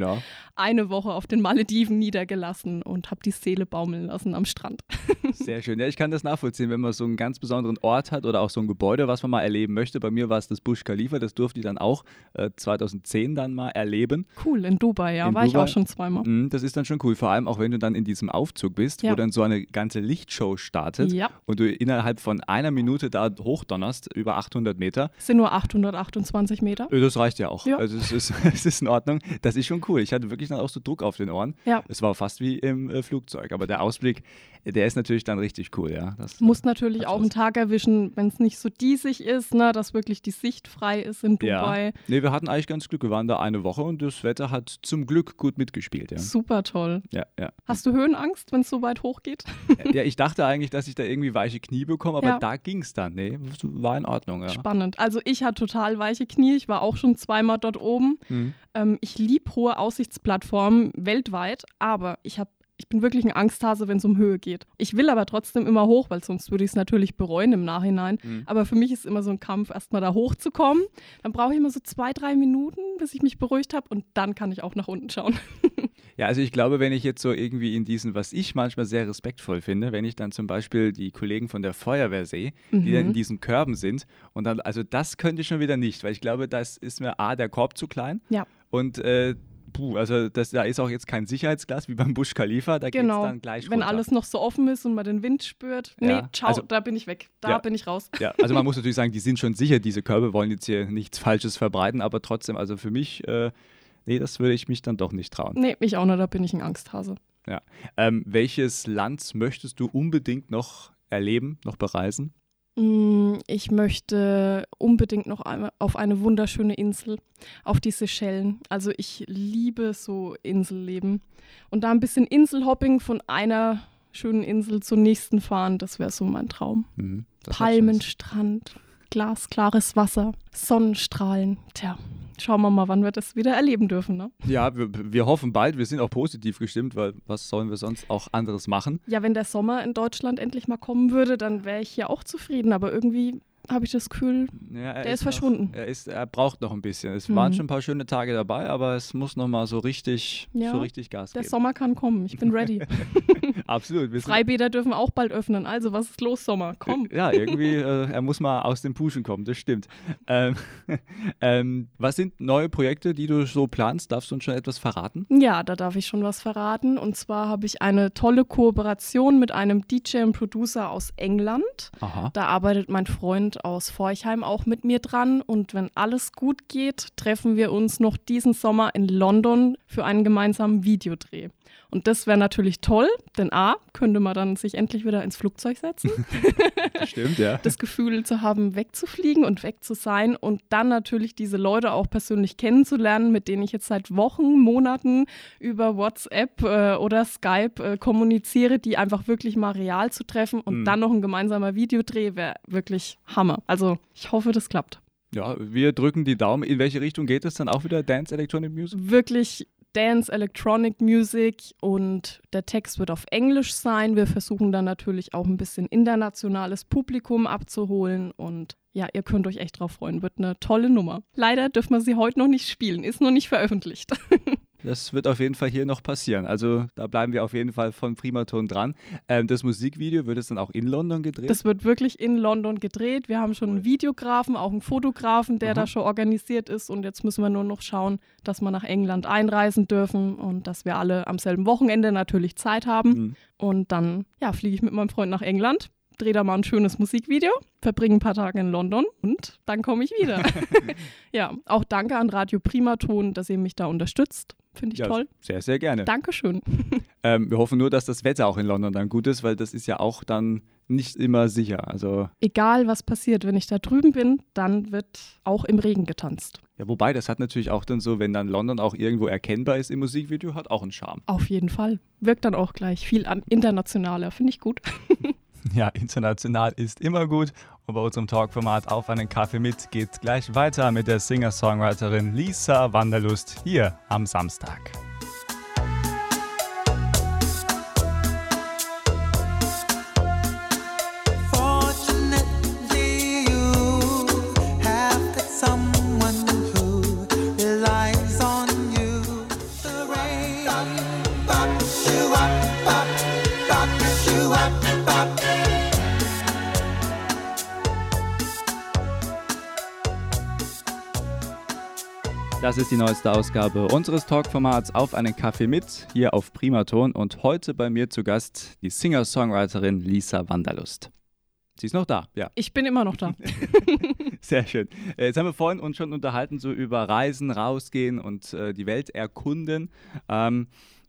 eine Woche auf den Malediven niedergelassen und habe die Seele baumeln lassen am Strand. Sehr schön. Ja, ich kann das nachvollziehen, wenn man so einen ganz besonderen Ort hat oder auch so ein Gebäude, was man mal erleben möchte. Bei mir war es das Burj Khalifa, das durfte ich dann auch äh, 2010 dann mal erleben. Cool, in Dubai, ja, In war ich Dubai? auch schon zweimal. Mhm, Das ist dann schon cool, vor allem auch wenn du dann in diesem Aufzug bist, wo Ja. dann so eine ganze Lichtshow startet Ja. und du innerhalb von einer Minute da hochdonnerst, über 800 Meter. Es sind nur 828 Meter. Äh, Das reicht ja auch. Ja. Also es ist, es ist in Ordnung. Das ist schon cool. Ich hatte wirklich dann auch so Druck auf den Ohren. Ja. Es war fast wie im äh, Flugzeug. Aber der Ausblick, äh, der ist natürlich dann richtig cool, ja. Das, Muss natürlich auch was. einen Tag erwischen, wenn es nicht so diesig ist, ne, dass wirklich die Sicht frei ist in Dubai. ja. Nee, wir hatten eigentlich ganz Glück. Wir waren da eine Woche und das Wetter hat zum Glück gut mitgespielt, ja. Super toll. Ja, ja. Hast du Höhenangst, wenn es so weit hoch geht? ja, ich dachte eigentlich, dass ich da irgendwie weiche Knie bekomme, aber Ja. da ging es dann. Nee, war in Ordnung, ja. Spannend. Also ich hatte total weiche Knie. Ich war auch schon zweimal dort oben. Mhm. Ähm, ich liebe hohe Aussichtsplattformen weltweit, aber ich habe ich bin wirklich ein Angsthase, wenn es um Höhe geht. Ich will aber trotzdem immer hoch, weil sonst würde ich es natürlich bereuen im Nachhinein. Mhm. Aber für mich ist immer so ein Kampf, erstmal da hochzukommen. Dann brauche ich immer so zwei, drei Minuten, bis ich mich beruhigt habe und dann kann ich auch nach unten schauen. Ja, also ich glaube, wenn ich jetzt so irgendwie in diesen, was ich manchmal sehr respektvoll finde, wenn ich dann zum Beispiel die Kollegen von der Feuerwehr sehe, die dann in diesen Körben sind und dann, also das könnte ich schon wieder nicht, weil ich glaube, das ist mir A, der Korb zu klein Ja. und äh, puh, also das, da ist auch jetzt kein Sicherheitsglas wie beim Busch Khalifa, da Genau. geht's dann gleich Wenn runter. alles noch so offen ist und man den Wind spürt. Nee, Ja, ciao, also- da bin ich weg. Da Ja. bin ich raus. Ja, also man muss natürlich sagen, die sind schon sicher, diese Körbe wollen jetzt hier nichts Falsches verbreiten, aber trotzdem, also für mich, äh, nee, das würde ich mich dann doch nicht trauen. Nee, ich auch nicht, da bin ich ein Angsthase. Ja. Ähm, welches Land möchtest du unbedingt noch erleben, noch bereisen? Mm, Ich möchte unbedingt noch einmal auf eine wunderschöne Insel, auf die Seychellen. Also ich liebe so Inselleben. Und da ein bisschen Inselhopping von einer schönen Insel zur nächsten fahren, das wäre so mein Traum. Mhm, Palmenstrand, glasklares Wasser, Sonnenstrahlen. Tja, schauen wir mal, wann wir das wieder erleben dürfen. Ne? Ja, wir, wir hoffen bald. Wir sind auch positiv gestimmt, weil was sollen wir sonst auch anderes machen? Ja, wenn der Sommer in Deutschland endlich mal kommen würde, dann wäre ich hier auch zufrieden. Aber irgendwie habe ich das Gefühl, Ja, er Der ist noch, verschwunden. Er, ist, er braucht noch ein bisschen. Es Mhm. waren schon ein paar schöne Tage dabei, aber es muss noch mal so richtig, Ja, so richtig Gas der geben. Sommer kann kommen. Ich bin ready. Absolut. Freibäder dürfen auch bald öffnen. Also, was ist los, Sommer? Komm. Ja, irgendwie, äh, er muss mal aus dem Puschen kommen, das stimmt. Ähm, ähm, was sind neue Projekte, die du so planst? Darfst du uns schon etwas verraten? Ja, da darf ich schon was verraten. Und zwar habe ich eine tolle Kooperation mit einem DJ und Producer aus England. Aha. Da arbeitet mein Freund aus Forchheim auch mit mir dran. Und wenn alles gut geht, treffen wir uns noch diesen Sommer in London für einen gemeinsamen Videodreh. Und das wäre natürlich toll, denn A, könnte man dann sich endlich wieder ins Flugzeug setzen. Das stimmt, ja. das Gefühl zu haben, wegzufliegen und weg zu sein und dann natürlich diese Leute auch persönlich kennenzulernen, mit denen ich jetzt seit Wochen, Monaten über WhatsApp äh, oder Skype äh, kommuniziere, die einfach wirklich mal real zu treffen und Mhm. dann noch ein gemeinsamer Videodreh wäre wirklich Hammer. Also ich hoffe, das klappt. Ja, wir drücken die Daumen. In welche Richtung geht es dann auch wieder? Dance Electronic Music? Wirklich Dance, Electronic Music und der Text wird auf Englisch sein. Wir versuchen dann natürlich auch ein bisschen internationales Publikum abzuholen und ja, ihr könnt euch echt drauf freuen. Wird eine tolle Nummer. Leider dürfen wir sie heute noch nicht spielen, ist noch nicht veröffentlicht. Das wird auf jeden Fall hier noch passieren. Also da bleiben wir auf jeden Fall von Primaton dran. Ähm, das Musikvideo wird es dann auch in London gedreht? Das wird wirklich in London gedreht. Wir haben schon einen Videografen, auch einen Fotografen, der Aha. da schon organisiert ist. Und jetzt müssen wir nur noch schauen, dass wir nach England einreisen dürfen und dass wir alle am selben Wochenende natürlich Zeit haben. Mhm. Und dann ja, fliege ich mit meinem Freund nach England. Drehe da mal ein schönes Musikvideo, verbringe ein paar Tage in London und dann komme ich wieder. ja, auch danke an Radio Primaton, dass ihr mich da unterstützt. Finde ich Ja, toll. Sehr, sehr gerne. Dankeschön. Ähm, wir hoffen nur, dass das Wetter auch in London dann gut ist, weil das ist ja auch dann nicht immer sicher. Also, Egal was passiert, wenn ich da drüben bin, dann wird auch im Regen getanzt. ja, wobei, das hat natürlich auch dann so, wenn dann London auch irgendwo erkennbar ist im Musikvideo, hat auch einen Charme. Auf jeden Fall. Wirkt dann auch gleich viel an internationaler. Finde ich gut. Ja, international ist immer gut. Und bei unserem Talkformat Auf einen Kaffee mit geht gleich weiter mit der Singer-Songwriterin Lisa Wanderlust hier am Samstag. Das ist die neueste Ausgabe unseres Talkformats Auf einen Kaffee mit, hier auf Primaton. Und heute bei mir zu Gast die Singer-Songwriterin Lisa Wanderlust. Sie ist noch da, ja. Ich bin immer noch da. Sehr schön. Jetzt haben wir vorhin uns schon unterhalten, so über Reisen, rausgehen und äh, die Welt erkunden. Ähm,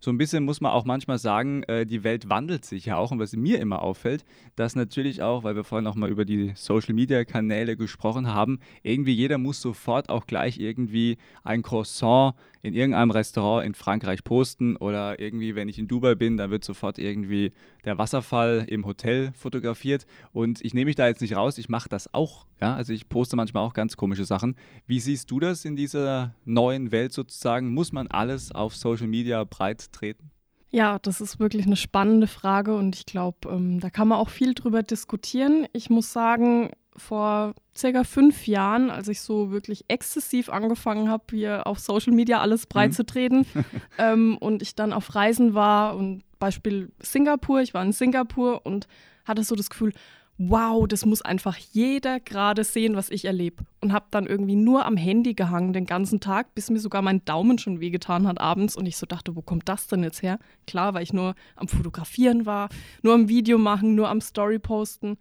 so ein bisschen muss man auch manchmal sagen, äh, die Welt wandelt sich ja auch. Und was mir immer auffällt, dass natürlich auch, weil wir vorhin auch mal über die Social-Media-Kanäle gesprochen haben, irgendwie jeder muss sofort auch gleich irgendwie ein Croissant in irgendeinem Restaurant in Frankreich posten oder irgendwie, wenn ich in Dubai bin, dann wird sofort irgendwie der Wasserfall im Hotel fotografiert. Und ich nehme mich da jetzt nicht raus, ich mache das auch. Ja? Also ich poste manchmal auch ganz komische Sachen. Wie siehst du das in dieser neuen Welt sozusagen? Muss man alles auf Social Media breit treten? Ja, das ist wirklich eine spannende Frage und ich glaube, ähm, da kann man auch viel drüber diskutieren. Ich muss sagen, vor circa fünf Jahren, als ich so wirklich exzessiv angefangen habe, hier auf Social Media alles breit Mhm. zu treten ähm, und ich dann auf Reisen war und Beispiel Singapur, ich war in Singapur und hatte so das Gefühl, wow, das muss einfach jeder gerade sehen, was ich erlebe. Und habe dann irgendwie nur am Handy gehangen den ganzen Tag, bis mir sogar mein Daumen schon wehgetan hat abends. Und ich so dachte, wo kommt das denn jetzt her? Klar, weil ich nur am Fotografieren war, nur am Video machen, nur am Story posten.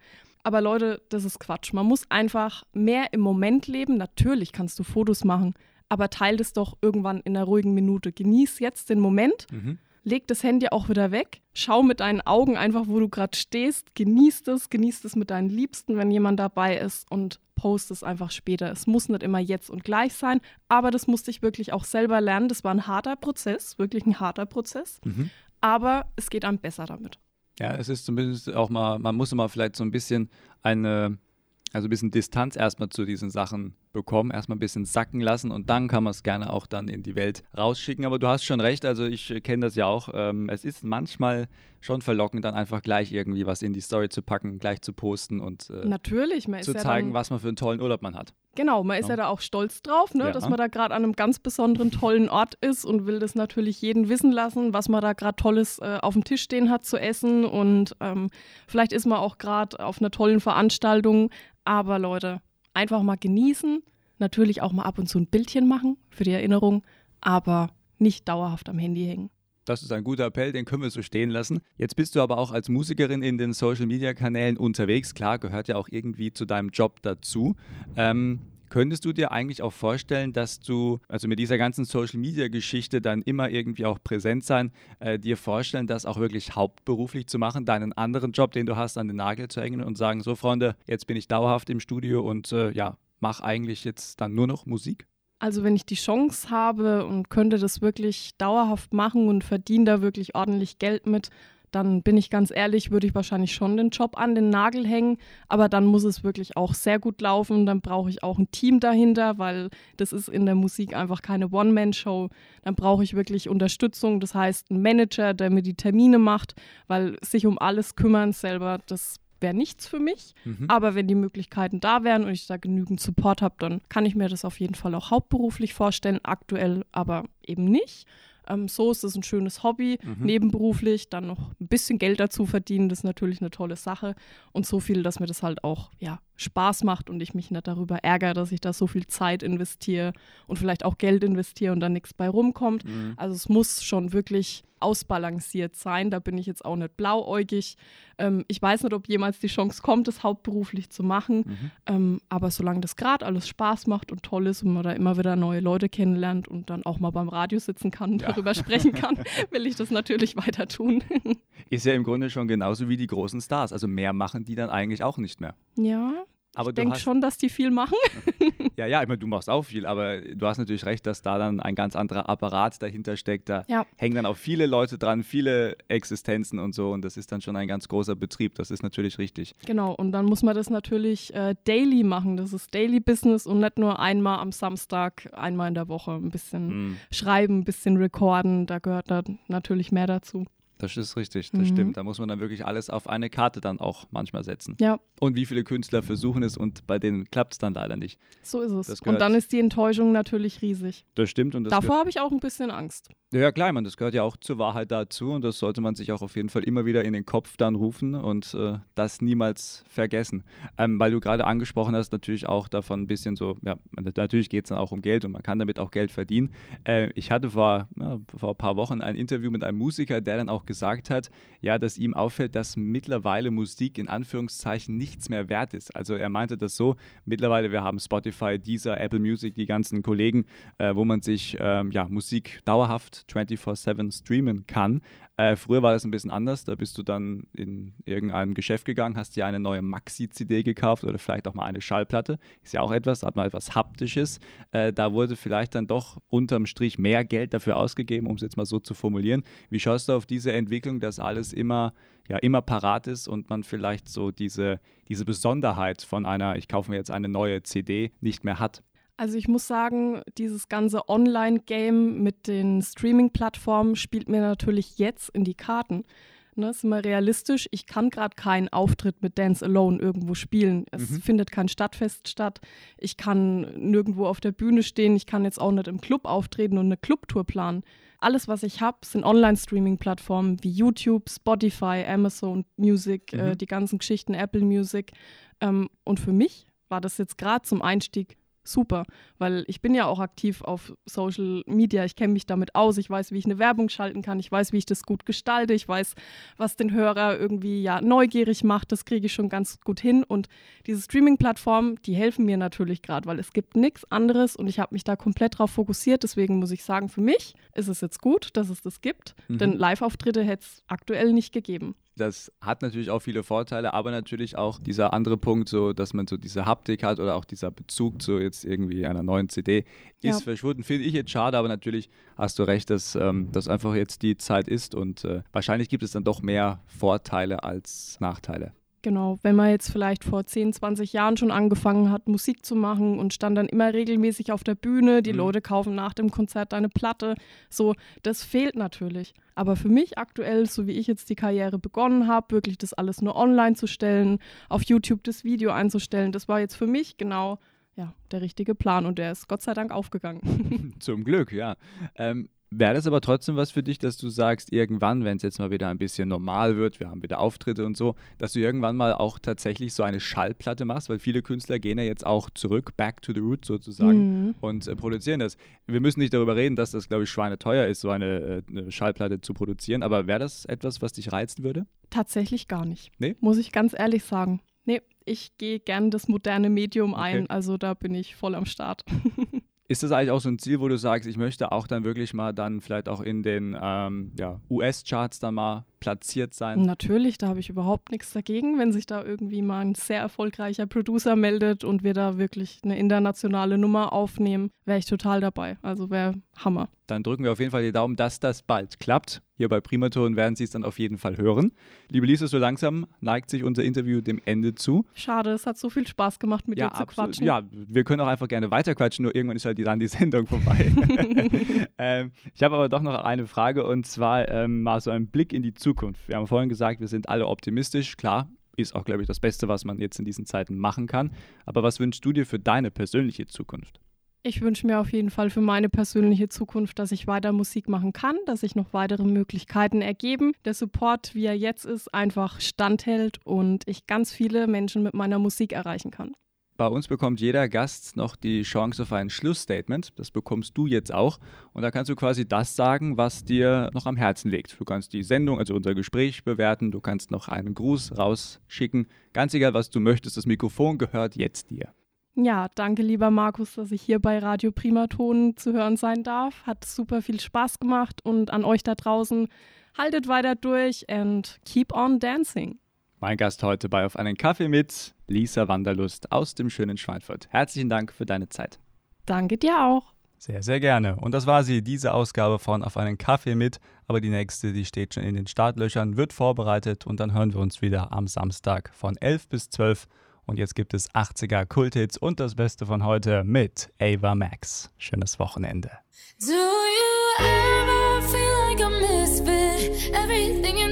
Aber Leute, das ist Quatsch. Man muss einfach mehr im Moment leben. Natürlich kannst du Fotos machen, aber teil das doch irgendwann in einer ruhigen Minute. Genieß jetzt den Moment leg das Handy auch wieder weg, schau mit deinen Augen einfach, wo du gerade stehst, genieß es, genieß es mit deinen Liebsten, wenn jemand dabei ist und post es einfach später. Es muss nicht immer jetzt und gleich sein, aber das musste ich wirklich auch selber lernen. Das war ein harter Prozess, wirklich ein harter Prozess, aber es geht einem besser damit. Ja, es ist zumindest auch mal, man muss immer vielleicht so ein bisschen eine, also ein bisschen Distanz erstmal zu diesen Sachen bekommen, erstmal ein bisschen sacken lassen und dann kann man es gerne auch dann in die Welt rausschicken. Aber du hast schon recht, also ich äh, kenne das ja auch. Ähm, es ist manchmal schon verlockend, dann einfach gleich irgendwie was in die Story zu packen, gleich zu posten und äh, Natürlich, man zu ja zeigen, was man für einen tollen Urlaub man hat. Genau, man ist Ja. ja da auch stolz drauf, ne, Ja. dass man da gerade an einem ganz besonderen, tollen Ort ist und will das natürlich jeden wissen lassen, was man da gerade Tolles äh, auf dem Tisch stehen hat zu essen. Und ähm, vielleicht ist man auch gerade auf einer tollen Veranstaltung. Aber Leute, einfach mal genießen, natürlich auch mal ab und zu ein Bildchen machen für die Erinnerung, aber nicht dauerhaft am Handy hängen. Das ist ein guter Appell, den können wir so stehen lassen. Jetzt bist du aber auch als Musikerin in den Social-Media-Kanälen unterwegs. Klar, gehört ja auch irgendwie zu deinem Job dazu. Ähm, könntest du dir eigentlich auch vorstellen, dass du, also mit dieser ganzen Social-Media-Geschichte dann immer irgendwie auch präsent sein, äh, dir vorstellen, das auch wirklich hauptberuflich zu machen, deinen anderen Job, den du hast, an den Nagel zu hängen und sagen, so Freunde, jetzt bin ich dauerhaft im Studio und äh, ja, mach eigentlich jetzt dann nur noch Musik? Also wenn ich die Chance habe und könnte das wirklich dauerhaft machen und verdiene da wirklich ordentlich Geld mit, dann bin ich ganz ehrlich, würde ich wahrscheinlich schon den Job an den Nagel hängen. Aber dann muss es wirklich auch sehr gut laufen. Dann brauche ich auch ein Team dahinter, weil das ist in der Musik einfach keine One-Man-Show. Dann brauche ich wirklich Unterstützung. Das heißt, ein Manager, der mir die Termine macht, weil sich um alles kümmern selber, das wäre nichts für mich. Aber wenn die Möglichkeiten da wären und ich da genügend Support habe, dann kann ich mir das auf jeden Fall auch hauptberuflich vorstellen. Aktuell aber eben nicht. Ähm, so ist es ein schönes Hobby, nebenberuflich, dann noch ein bisschen Geld dazu verdienen, das ist natürlich eine tolle Sache. Und so viel, dass mir das halt auch ja, Spaß macht und ich mich nicht darüber ärgere, dass ich da so viel Zeit investiere und vielleicht auch Geld investiere und dann nichts bei rumkommt. Mhm. Also es muss schon wirklich ausbalanciert sein. Da bin ich jetzt auch nicht blauäugig. Ähm, ich weiß nicht, ob jemals die Chance kommt, das hauptberuflich zu machen. Mhm. Ähm, aber solange das gerade alles Spaß macht und toll ist und man da immer wieder neue Leute kennenlernt und dann auch mal beim Radio sitzen kann und Ja. darüber sprechen kann, will ich das natürlich weiter tun. Ist ja im Grunde schon genauso wie die großen Stars. Also mehr machen die dann eigentlich auch nicht mehr. ja, Aber ich du denke schon, dass die viel machen. Ja, ja, ich meine, du machst auch viel, aber du hast natürlich recht, dass da dann ein ganz anderer Apparat dahinter steckt. Da Ja. hängen dann auch viele Leute dran, viele Existenzen und so. Und das ist dann schon ein ganz großer Betrieb. Das ist natürlich richtig. Genau, und dann muss man das natürlich äh, daily machen. Das ist Daily Business und nicht nur einmal am Samstag, einmal in der Woche ein bisschen Mm, schreiben, ein bisschen recorden. Da gehört da natürlich mehr dazu. Das ist richtig, das Mhm. stimmt. Da muss man dann wirklich alles auf eine Karte dann auch manchmal setzen. Ja, Und wie viele Künstler versuchen es und bei denen klappt es dann leider nicht. so ist es. Gehört- Und dann ist die Enttäuschung natürlich riesig. Das stimmt und das Davor habe ich auch ein bisschen Angst. Ja, ja, klar, man, das gehört ja auch zur Wahrheit dazu und das sollte man sich auch auf jeden Fall immer wieder in den Kopf dann rufen und äh, das niemals vergessen. Ähm, weil du gerade angesprochen hast, natürlich auch davon ein bisschen so, ja, natürlich geht es dann auch um Geld und man kann damit auch Geld verdienen. Äh, ich hatte vor, ja, vor ein paar Wochen ein Interview mit einem Musiker, der dann auch gesagt hat, ja, dass ihm auffällt, dass mittlerweile Musik in Anführungszeichen nichts mehr wert ist. Also er meinte das so, mittlerweile wir haben Spotify, Deezer, Apple Music, die ganzen Kollegen, äh, wo man sich ähm, ja, Musik dauerhaft 24/7 streamen kann. Äh, früher war das ein bisschen anders, da bist du dann in irgendeinem Geschäft gegangen, hast dir eine neue Maxi-CD gekauft oder vielleicht auch mal eine Schallplatte. Ist ja auch etwas, hat man etwas Haptisches. Äh, da wurde vielleicht dann doch unterm Strich mehr Geld dafür ausgegeben, um es jetzt mal so zu formulieren. Wie schaust du auf diese Entwicklung, dass alles immer, ja, immer parat ist und man vielleicht so diese, diese Besonderheit von einer, ich kaufe mir jetzt eine neue CD, nicht mehr hat? Also ich muss sagen, dieses ganze Online-Game mit den Streaming-Plattformen spielt mir natürlich jetzt in die Karten. Ne, sind wir realistisch, ich kann gerade keinen Auftritt mit Dance Alone irgendwo spielen. Es Mhm. findet kein Stadtfest statt. Ich kann nirgendwo auf der Bühne stehen. Ich kann jetzt auch nicht im Club auftreten und eine Clubtour planen. Alles, was ich habe, sind Online-Streaming-Plattformen wie YouTube, Spotify, Amazon Music, äh, Mhm. die ganzen Geschichten, Apple Music. Ähm, und für mich war das jetzt gerade zum Einstieg super, weil ich bin ja auch aktiv auf Social Media, ich kenne mich damit aus, ich weiß, wie ich eine Werbung schalten kann, ich weiß, wie ich das gut gestalte, ich weiß, was den Hörer irgendwie ja neugierig macht, das kriege ich schon ganz gut hin. Und diese Streaming-Plattformen, die helfen mir natürlich gerade, weil es gibt nichts anderes und ich habe mich da komplett drauf fokussiert, deswegen muss ich sagen, für mich ist es jetzt gut, dass es das gibt, Mhm. denn Live-Auftritte hätte es aktuell nicht gegeben. Das hat natürlich auch viele Vorteile, aber natürlich auch dieser andere Punkt, so dass man so diese Haptik hat oder auch dieser Bezug zu jetzt irgendwie einer neuen CD ist Ja. verschwunden. Finde ich jetzt schade, aber natürlich hast du recht, dass ähm, das einfach jetzt die Zeit ist und äh, wahrscheinlich gibt es dann doch mehr Vorteile als Nachteile. Genau, wenn man jetzt vielleicht vor 10, 20 Jahren schon angefangen hat, Musik zu machen und stand dann immer regelmäßig auf der Bühne, die Mhm. Leute kaufen nach dem Konzert eine Platte, so, das fehlt natürlich. Aber für mich aktuell, so wie ich jetzt die Karriere begonnen habe, wirklich das alles nur online zu stellen, auf YouTube das Video einzustellen, das war jetzt für mich genau ja, der richtige Plan und der ist Gott sei Dank aufgegangen. Zum Glück, ja. Ähm, Wäre das aber trotzdem was für dich, dass du sagst, irgendwann, wenn es jetzt mal wieder ein bisschen normal wird, wir haben wieder Auftritte und so, dass du irgendwann mal auch tatsächlich so eine Schallplatte machst, weil viele Künstler gehen ja jetzt auch zurück, back to the roots sozusagen Mhm. und äh, produzieren das. Wir müssen nicht darüber reden, dass das, glaube ich, schweineteuer ist, so eine, äh, eine Schallplatte zu produzieren, aber wäre das etwas, was dich reizen würde? Tatsächlich gar nicht. Nee? Muss ich ganz ehrlich sagen. Nee, ich gehe gern das moderne Medium Okay. ein, also da bin ich voll am Start. Ist das eigentlich auch so ein Ziel, wo du sagst, ich möchte auch dann wirklich mal dann vielleicht auch in den ähm, ja, US-Charts dann mal platziert sein? Natürlich, da habe ich überhaupt nichts dagegen, wenn sich da irgendwie mal ein sehr erfolgreicher Producer meldet und wir da wirklich eine internationale Nummer aufnehmen, wäre ich total dabei. Also wäre Hammer. Dann drücken wir auf jeden Fall die Daumen, dass das bald klappt. Hier bei Primaton werden Sie es dann auf jeden Fall hören. Liebe Lisa, so langsam neigt sich unser Interview dem Ende zu. Schade, es hat so viel Spaß gemacht, mit ja, dir zu absolut. quatschen. Ja, wir können auch einfach gerne weiterquatschen, nur irgendwann ist halt die- dann die Sendung vorbei. ähm, ich habe aber doch noch eine Frage und zwar ähm, mal so ein Blick in die Zukunft. Wir haben vorhin gesagt, wir sind alle optimistisch. Klar, ist auch, glaube ich, das Beste, was man jetzt in diesen Zeiten machen kann. Aber was wünschst du dir für deine persönliche Zukunft? Ich wünsche mir auf jeden Fall für meine persönliche Zukunft, dass ich weiter Musik machen kann, dass sich noch weitere Möglichkeiten ergeben. Der Support, wie er jetzt ist, einfach standhält und ich ganz viele Menschen mit meiner Musik erreichen kann. Bei uns bekommt jeder Gast noch die Chance auf ein Schlussstatement. Das bekommst du jetzt auch. Und da kannst du quasi das sagen, was dir noch am Herzen liegt. Du kannst die Sendung, also unser Gespräch bewerten. Du kannst noch einen Gruß rausschicken. Ganz egal, was du möchtest. Das Mikrofon gehört jetzt dir. Ja, danke lieber Markus, dass ich hier bei Radio Primaton zu hören sein darf. Hat super viel Spaß gemacht und an euch da draußen, haltet weiter durch and keep on dancing. Mein Gast heute bei Auf einen Kaffee mit Lisa Wanderlust aus dem schönen Schweinfurt. Herzlichen Dank für deine Zeit. Danke dir auch. Sehr, sehr gerne. Und das war sie, diese Ausgabe von Auf einen Kaffee mit. Aber die nächste, die steht schon in den Startlöchern, wird vorbereitet und dann hören wir uns wieder am Samstag von 11 bis 12. Und jetzt gibt es 80er Kulthits und das Beste von heute mit Ava Max. Schönes Wochenende. Do you ever feel like a misfit? Everything